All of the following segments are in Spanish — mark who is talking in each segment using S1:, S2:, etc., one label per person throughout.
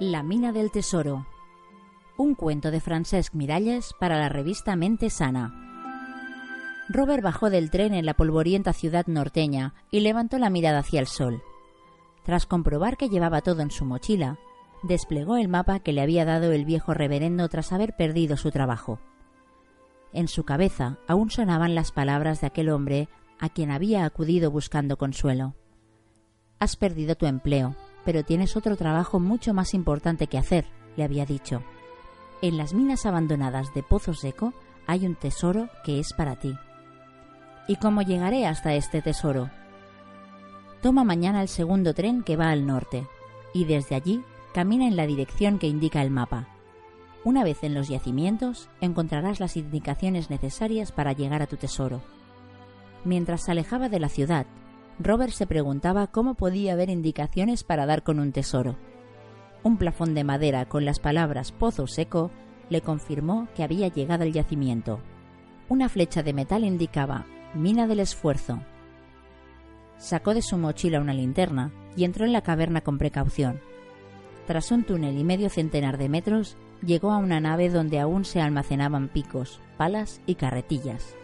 S1: La mina del tesoro. Un cuento de Francesc Miralles para la revista Mente Sana. Robert bajó del tren en la polvorienta ciudad norteña y levantó la mirada hacia el sol. Tras comprobar que llevaba todo en su mochila, desplegó el mapa que le había dado el viejo reverendo tras haber perdido su trabajo. En su cabeza aún sonaban las palabras de aquel hombre a quien había acudido buscando consuelo. Has perdido tu empleo, pero tienes otro trabajo mucho más importante que hacer, le había dicho. En las minas abandonadas de Pozo Seco hay un tesoro que es para ti. ¿Y cómo llegaré hasta este tesoro? Toma mañana el segundo tren que va al norte, y desde allí camina en la dirección que indica el mapa. Una vez en los yacimientos, encontrarás las indicaciones necesarias para llegar a tu tesoro. Mientras se alejaba de la ciudad, Robert se preguntaba cómo podía haber indicaciones para dar con un tesoro. Un plafón de madera con las palabras pozo seco le confirmó que había llegado al yacimiento. Una flecha de metal indicaba mina del esfuerzo. Sacó de su mochila una linterna y entró en la caverna con precaución. Tras un túnel y medio centenar de metros, llegó a una nave donde aún se almacenaban picos, palas y carretillas.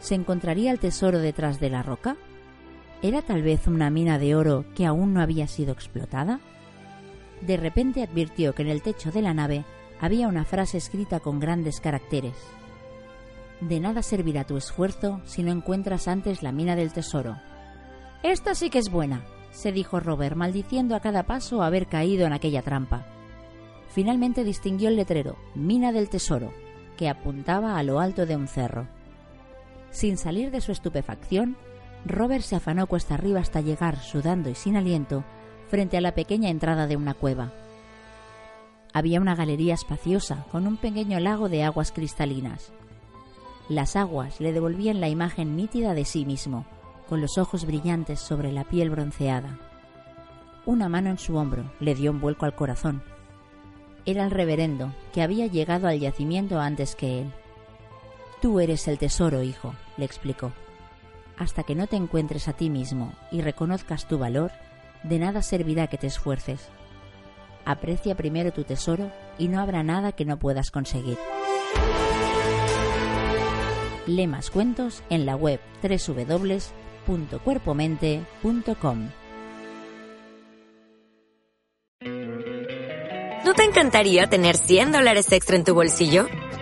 S1: ¿Se encontraría el tesoro detrás de la roca? ¿Era tal vez una mina de oro que aún no había sido explotada? De repente advirtió que en el techo de la nave había una frase escrita con grandes caracteres. De nada servirá tu esfuerzo si no encuentras antes la mina del tesoro. Esta sí que es buena, se dijo Robert, maldiciendo a cada paso haber caído en aquella trampa. Finalmente distinguió el letrero Mina del Tesoro, que apuntaba a lo alto de un cerro. Sin salir de su estupefacción, Robert se afanó cuesta arriba hasta llegar, sudando y sin aliento, frente a la pequeña entrada de una cueva. Había una galería espaciosa con un pequeño lago de aguas cristalinas. Las aguas le devolvían la imagen nítida de sí mismo, con los ojos brillantes sobre la piel bronceada. Una mano en su hombro le dio un vuelco al corazón. Era el reverendo, que había llegado al yacimiento antes que él. Tú eres el tesoro, hijo, le explicó. Hasta que no te encuentres a ti mismo y reconozcas tu valor, de nada servirá que te esfuerces. Aprecia primero tu tesoro y no habrá nada que no puedas conseguir. Lee cuentos en la web www.cuerpomente.com.
S2: ¿No te encantaría tener 100 dólares extra en tu bolsillo?